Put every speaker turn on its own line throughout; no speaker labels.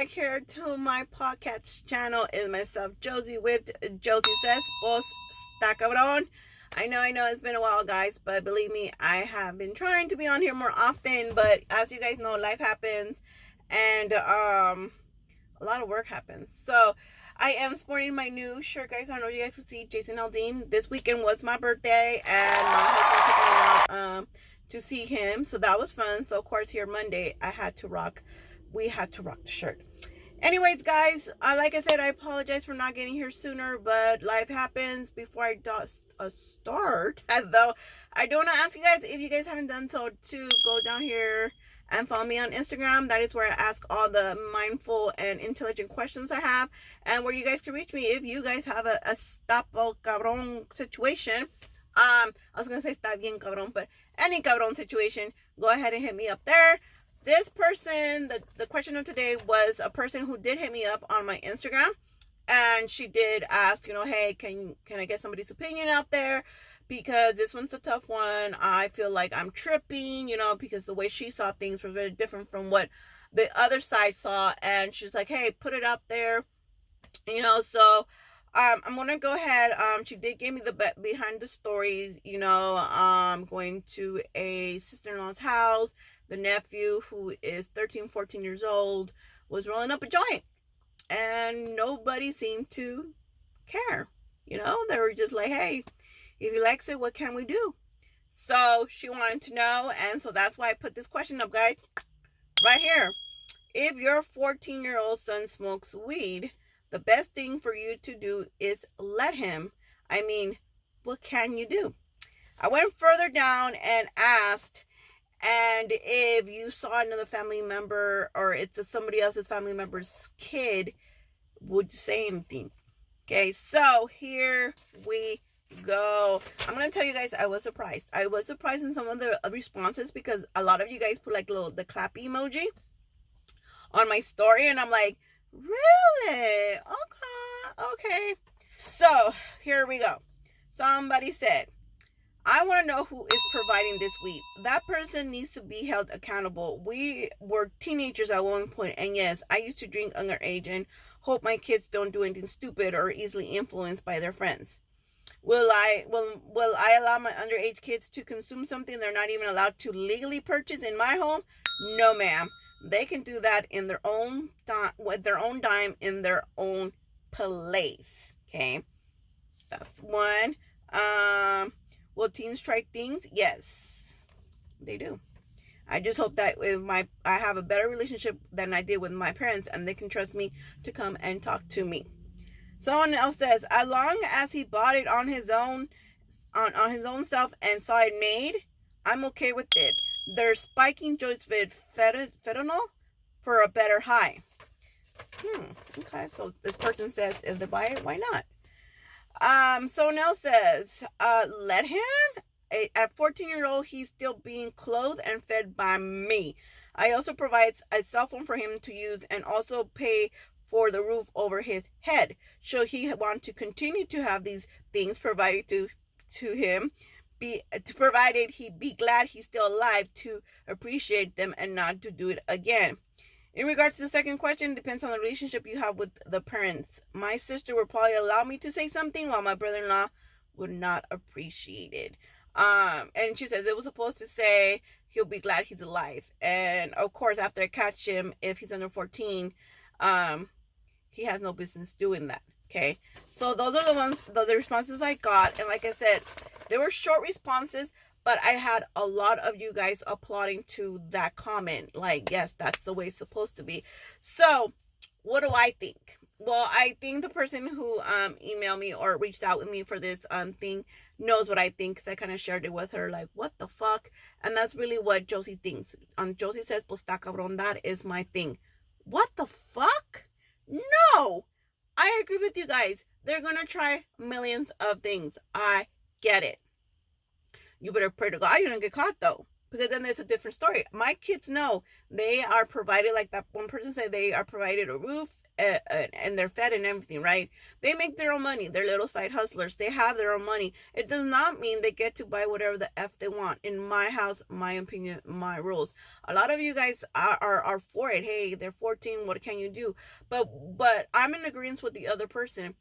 back here to my podcast channel. Is myself, Josie, with Josie Says, Vos está cabrón. I know, I know it's been a while, guys, but believe me, I have been trying to be on here more often. But as you guys know, life happens and um, a lot of work happens. So I am sporting my new shirt, guys. I don't know if you guys can see Jason Aldean. This weekend was my birthday, and my husband took me out um, to see him. So that was fun. So, of course, here Monday, I had to rock we had to rock the shirt. Anyways, guys, uh, like I said, I apologize for not getting here sooner, but life happens before I do, uh, start. Though I do want to ask you guys if you guys haven't done so to go down here and follow me on Instagram. That is where I ask all the mindful and intelligent questions I have, and where you guys can reach me if you guys have a, a stapo cabrón situation. Um, I was gonna say está bien cabrón, but any cabrón situation, go ahead and hit me up there this person, the, the question of today was a person who did hit me up on my Instagram and she did ask, you know, hey, can can I get somebody's opinion out there? Because this one's a tough one. I feel like I'm tripping, you know, because the way she saw things was very different from what the other side saw. And she's like, hey, put it out there, you know. So um, I'm gonna go ahead. Um, she did give me the behind the story, you know, um, going to a sister-in-law's house the nephew, who is 13, 14 years old, was rolling up a joint. And nobody seemed to care. You know, they were just like, hey, if he likes it, what can we do? So she wanted to know. And so that's why I put this question up, guys, right here. If your 14 year old son smokes weed, the best thing for you to do is let him. I mean, what can you do? I went further down and asked and if you saw another family member or it's a, somebody else's family member's kid, would you say anything? Okay, so here we go. I'm gonna tell you guys, I was surprised. I was surprised in some of the responses because a lot of you guys put like little the clap emoji on my story, and I'm like, really? Okay, okay. So here we go. Somebody said, I want to know who is providing this weed. That person needs to be held accountable. We were teenagers at one point, and yes, I used to drink underage and hope my kids don't do anything stupid or easily influenced by their friends. Will I will will I allow my underage kids to consume something they're not even allowed to legally purchase in my home? No, ma'am. They can do that in their own time with their own dime in their own place. Okay, that's one. Um Will teens try things? Yes, they do. I just hope that with my I have a better relationship than I did with my parents and they can trust me to come and talk to me. Someone else says, as long as he bought it on his own on, on his own self and saw it made, I'm okay with it. They're spiking joints with fentanyl for a better high. Hmm. Okay. So this person says, if they buy it, why not? Um, someone else says, uh, let him. At 14 year old, he's still being clothed and fed by me. I also provide a cell phone for him to use and also pay for the roof over his head. Should he want to continue to have these things provided to to him, be to provided he be glad he's still alive to appreciate them and not to do it again. In regards to the second question, it depends on the relationship you have with the parents. My sister would probably allow me to say something while my brother-in-law would not appreciate it. Um, and she says it was supposed to say he'll be glad he's alive. And of course, after I catch him, if he's under 14, um, he has no business doing that. Okay. So those are the ones, those are the responses I got. And like I said, they were short responses, but I had a lot of you guys applauding to that comment. Like, yes, that's the way it's supposed to be. So, what do I think? Well, I think the person who um emailed me or reached out with me for this um thing knows what I think because I kind of shared it with her. Like, what the fuck? And that's really what Josie thinks. Um, Josie says, "Pues está cabrón." That is my thing. What the fuck? No, I agree with you guys. They're gonna try millions of things. I get it. You better pray to God you don't get caught though. because then there's a different story. My kids know they are provided, like that one person said, they are provided a roof and they're fed and everything, right? They make their own money. They're little side hustlers. They have their own money. It does not mean they get to buy whatever the F they want. In my house, my opinion, my rules. A lot of you guys are, are, are for it. Hey, they're 14. What can you do? But, but I'm in agreement with the other person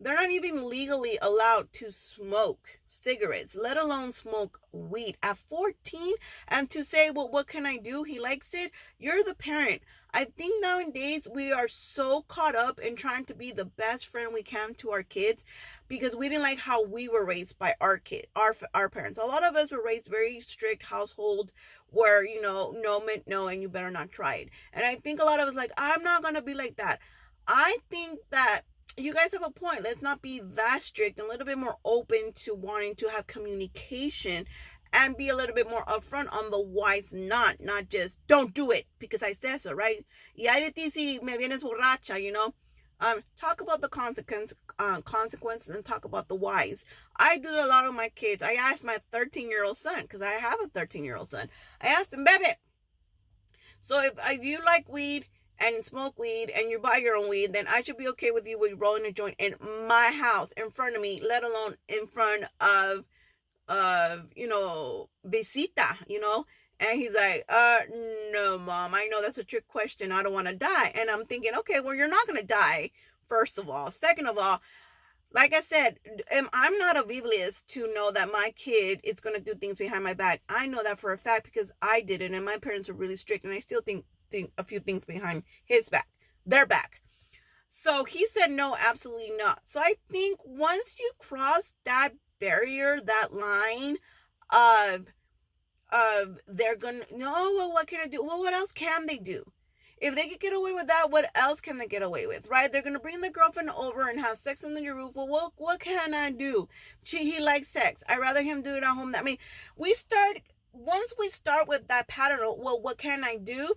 they're not even legally allowed to smoke cigarettes, let alone smoke weed at 14. And to say, well, what can I do? He likes it. You're the parent. I think nowadays we are so caught up in trying to be the best friend we can to our kids because we didn't like how we were raised by our kid, our our parents. A lot of us were raised very strict household where you know no meant no and you better not try it. And I think a lot of us like I'm not gonna be like that. I think that you guys have a point. Let's not be that strict and a little bit more open to wanting to have communication and be a little bit more upfront on the why's not, not just don't do it because I said so, right? Y hay de ti si me vienes borracha, you know? Um, talk about the consequence, uh, consequences and talk about the whys. I do a lot of my kids. I asked my 13 year old son, because I have a 13 year old son. I asked him, baby, so if, if you like weed, and smoke weed and you buy your own weed, then I should be okay with you with rolling a joint in my house in front of me, let alone in front of of you know visita, you know. And he's like, uh, no, mom, I know that's a trick question. I don't want to die. And I'm thinking, okay, well, you're not gonna die, first of all. Second of all, like I said, I'm not oblivious to know that my kid is going to do things behind my back. I know that for a fact because I did it and my parents were really strict and I still think thing, a few things behind his back, their back. So he said no, absolutely not. So I think once you cross that barrier, that line of of they're gonna no, well, what can I do? Well, what else can they do? If they could get away with that, what else can they get away with? Right? They're gonna bring the girlfriend over and have sex under your roof. Well, what what can I do? She he likes sex. I'd rather him do it at home. I mean, we start once we start with that pattern. Well, what can I do?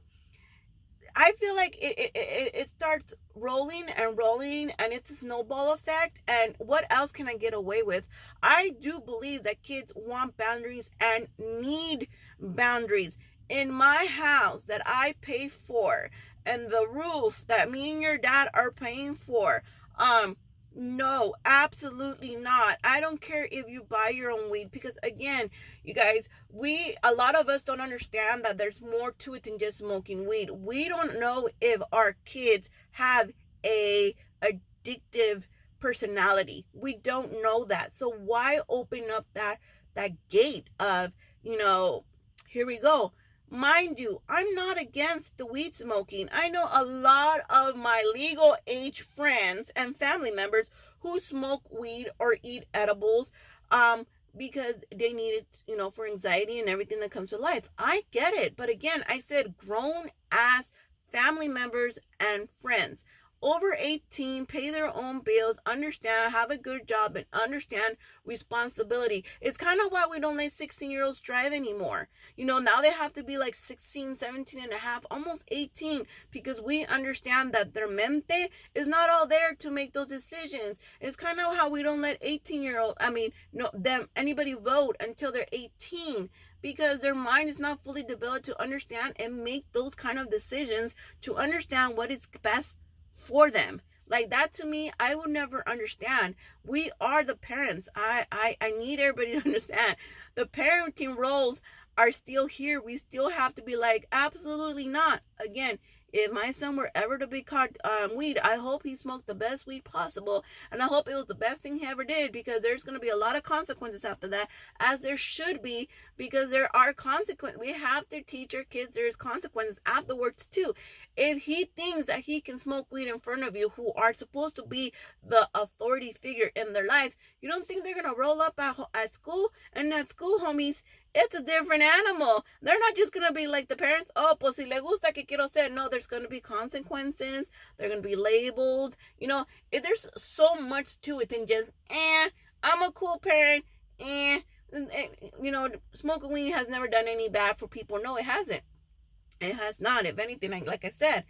I feel like it, it, it, starts rolling and rolling and it's a snowball effect. And what else can I get away with? I do believe that kids want boundaries and need boundaries. In my house that I pay for and the roof that me and your dad are paying for, um, no, absolutely not. I don't care if you buy your own weed because again, you guys, we a lot of us don't understand that there's more to it than just smoking weed. We don't know if our kids have a addictive personality. We don't know that. So why open up that that gate of, you know, here we go Mind you, I'm not against the weed smoking. I know a lot of my legal age friends and family members who smoke weed or eat edibles um, because they need it, you know, for anxiety and everything that comes to life. I get it. But again, I said grown ass family members and friends over 18 pay their own bills understand have a good job and understand responsibility. It's kind of why we don't let 16 year olds drive anymore. You know now they have to be like 16 17 and a half almost 18 because we understand that their mente is not all there to make those decisions. It's kind of how we don't let 18 year old i mean no them anybody vote until they're 18 because their mind is not fully developed to understand and make those kind of decisions to understand what is best for them. Like that to me i will never understand. We are the parents. I i, I need everybody to understand. The parenting roles are still here. We still have to be like absolutely not. Again if my son were ever to be caught um, weed, I hope he smoked the best weed possible. And I hope it was the best thing he ever did because there's going to be a lot of consequences after that, as there should be, because there are consequences. We have to teach our kids there's consequences afterwards, too. If he thinks that he can smoke weed in front of you, who are supposed to be the authority figure in their life, you don't think they're going to roll up at, at school? And at school, homies, it's a different animal. They're not just gonna be like the parents. Oh, pues si le gusta que quiero ser. No, there's gonna be consequences. They're gonna be labeled. You know, if there's so much to it than just eh. I'm a cool parent. Eh. You know, smoking weed has never done any bad for people. No, it hasn't. It has not. If anything, like I said.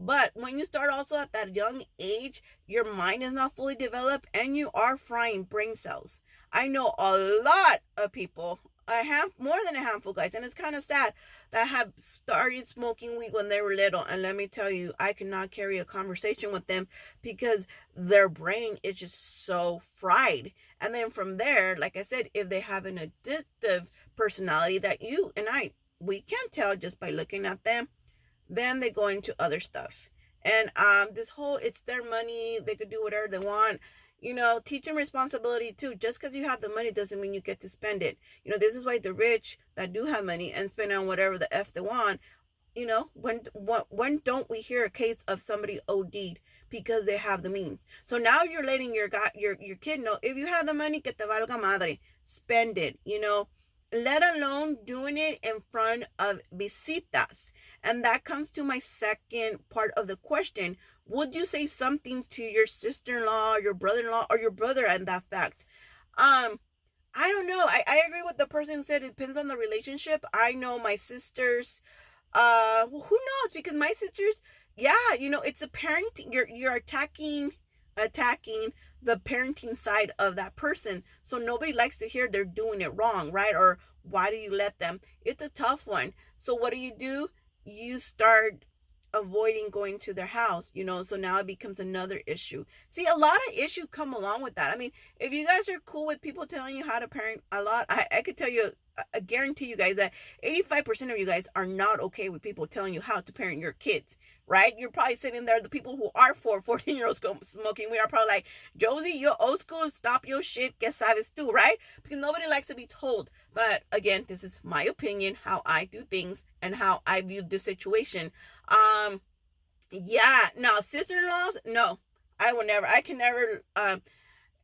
But when you start also at that young age, your mind is not fully developed and you are frying brain cells. I know a lot of people a half more than a handful guys. And it's kind of sad that have started smoking weed when they were little. And let me tell you i cannot carry a conversation with them because their brain is just so fried. And then from there like i said if they have an addictive personality that you and i we can't tell just by looking at them then they go into other stuff. And um this whole it's their money they could do whatever they want you know, teach them responsibility too. Just because you have the money doesn't mean you get to spend it. You know, this is why the rich that do have money and spend on whatever the f they want. You know, when when when don't we hear a case of somebody OD'd because they have the means? So now you're letting your guy, your your kid know if you have the money, que te valga madre, spend it. You know, let alone doing it in front of visitas. And that comes to my second part of the question, would you say something to your sister-in-law your brother-in-law or your brother and that fact? Um i don't know. I, I agree with the person who said it depends on the relationship. I know my sisters uh well, who knows? Because my sisters yeah you know it's a parenting you're you're attacking attacking the parenting side of that person. So nobody likes to hear they're doing it wrong right? Or why do you let them? It's a tough one. So what do you do you start avoiding going to their house you know so now it becomes another issue. See a lot of issues come along with that. I mean if you guys are cool with people telling you how to parent a lot i, I could tell you I guarantee you guys that 85% of you guys are not okay with people telling you how to parent your kids, right? You're probably sitting there, the people who are for 14 year olds smoking, we are probably like, Josie, you're old school, stop your shit, que sabes tú, right? Because nobody likes to be told. But again, this is my opinion, how I do things and how I view the situation. Um, yeah, now sister-in-laws, no, I will never, I can never, um,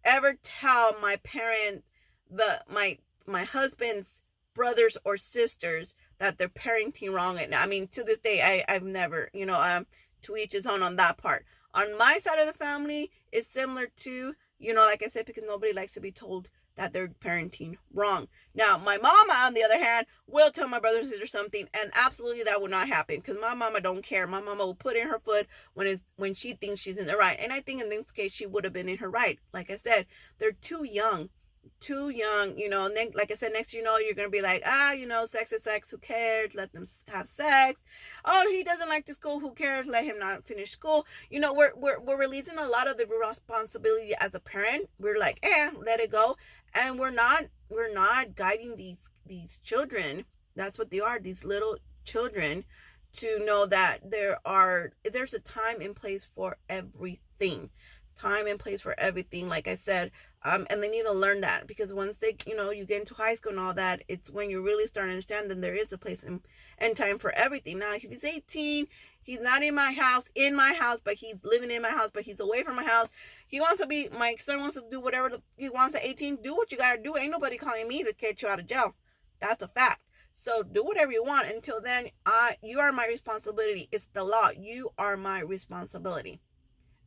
ever tell my parent the my my husband's brothers or sisters that they're parenting wrong and i mean to this day i i've never you know um to each his own on that part. On my side of the family it's similar to you know like i said because nobody likes to be told that they're parenting wrong. Now my mama on the other hand will tell my brothers and sister something and absolutely that will not happen because my mama don't care. My mama will put in her foot when it's when she thinks she's in the right and i think in this case she would have been in her right. Like i said they're too young too young, you know, ne- like I said, next you know, you're going to be like, ah, you know, sex is sex, who cares? Let them have sex. Oh, he doesn't like to school, who cares? Let him not finish school. You know, we're, we're, we're releasing a lot of the responsibility as a parent. We're like, eh, let it go. And we're not, we're not guiding these, these children. That's what they are, these little children to know that there are, there's a time and place for everything time and place for everything like i said um, and they need to learn that because once they you know you get into high school and all that it's when you really start to understand that there is a place and, and time for everything. Now if he's 18 he's not in my house in my house but he's living in my house but he's away from my house. He wants to be my son wants to do whatever the, he wants at 18 do what you gotta do. Ain't nobody calling me to catch you out of jail. That's a fact. So do whatever you want. Until then i you are my responsibility. It's the law. You are my responsibility.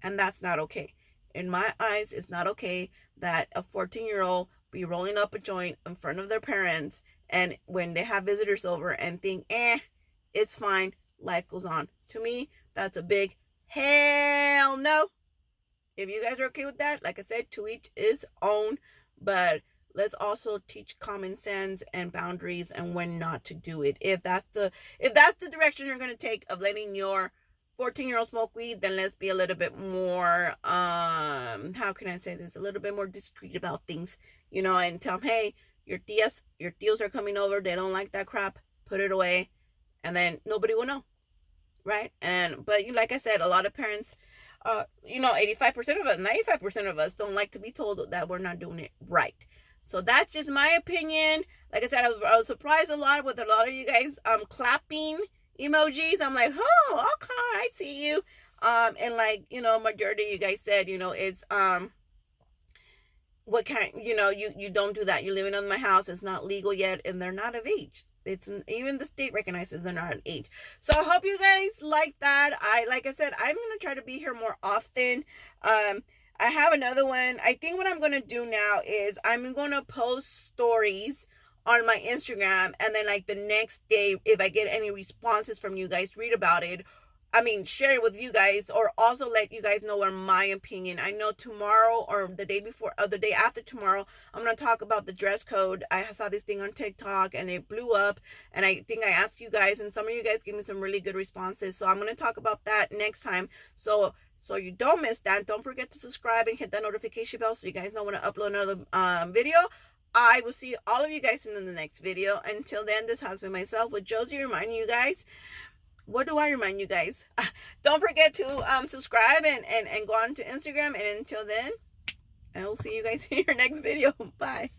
And that's not okay in my eyes, it's not okay that a 14 year old be rolling up a joint in front of their parents and when they have visitors over and think, eh, it's fine, life goes on. To me, that's a big hell no. If you guys are okay with that, like I said, to each his own, but let's also teach common sense and boundaries and when not to do it. If that's the if that's the direction you're to take of letting your 14 year old smoke weed, then let's be a little bit more, um, how can I say this? A little bit more discreet about things, you know, and tell them, hey, your tias, your tios are coming over. They don't like that crap. Put it away. And then nobody will know. Right. And, but you, like I said, a lot of parents, uh, you know, 85% of us, 95% of us don't like to be told that we're not doing it right. So that's just my opinion. Like I said, I was, I was surprised a lot with a lot of you guys um clapping emojis. I'm like, oh, okay, I see you. Um, and like, you know, majority you guys said, you know, it's um what kind you know, you you don't do that. You're living on my house, it's not legal yet, and they're not of age. It's even the state recognizes they're not of age. So I hope you guys like that. I like I said, I'm gonna try to be here more often. Um I have another one. I think what I'm gonna do now is I'm gonna post stories on my Instagram and then like the next day if I get any responses from you guys read about it I mean, share it with you guys, or also let you guys know what my opinion. I know tomorrow or the day before, or the day after tomorrow, I'm gonna talk about the dress code. I saw this thing on TikTok and it blew up, and I think I asked you guys, and some of you guys gave me some really good responses. So I'm gonna talk about that next time. So so you don't miss that. Don't forget to subscribe and hit that notification bell so you guys know when I upload another um, video. I will see all of you guys in the next video. Until then, this has been myself with Josie reminding you guys what do I remind you guys? Don't forget to um, subscribe and, and, and go on to Instagram. And until then, I will see you guys in your next video. Bye.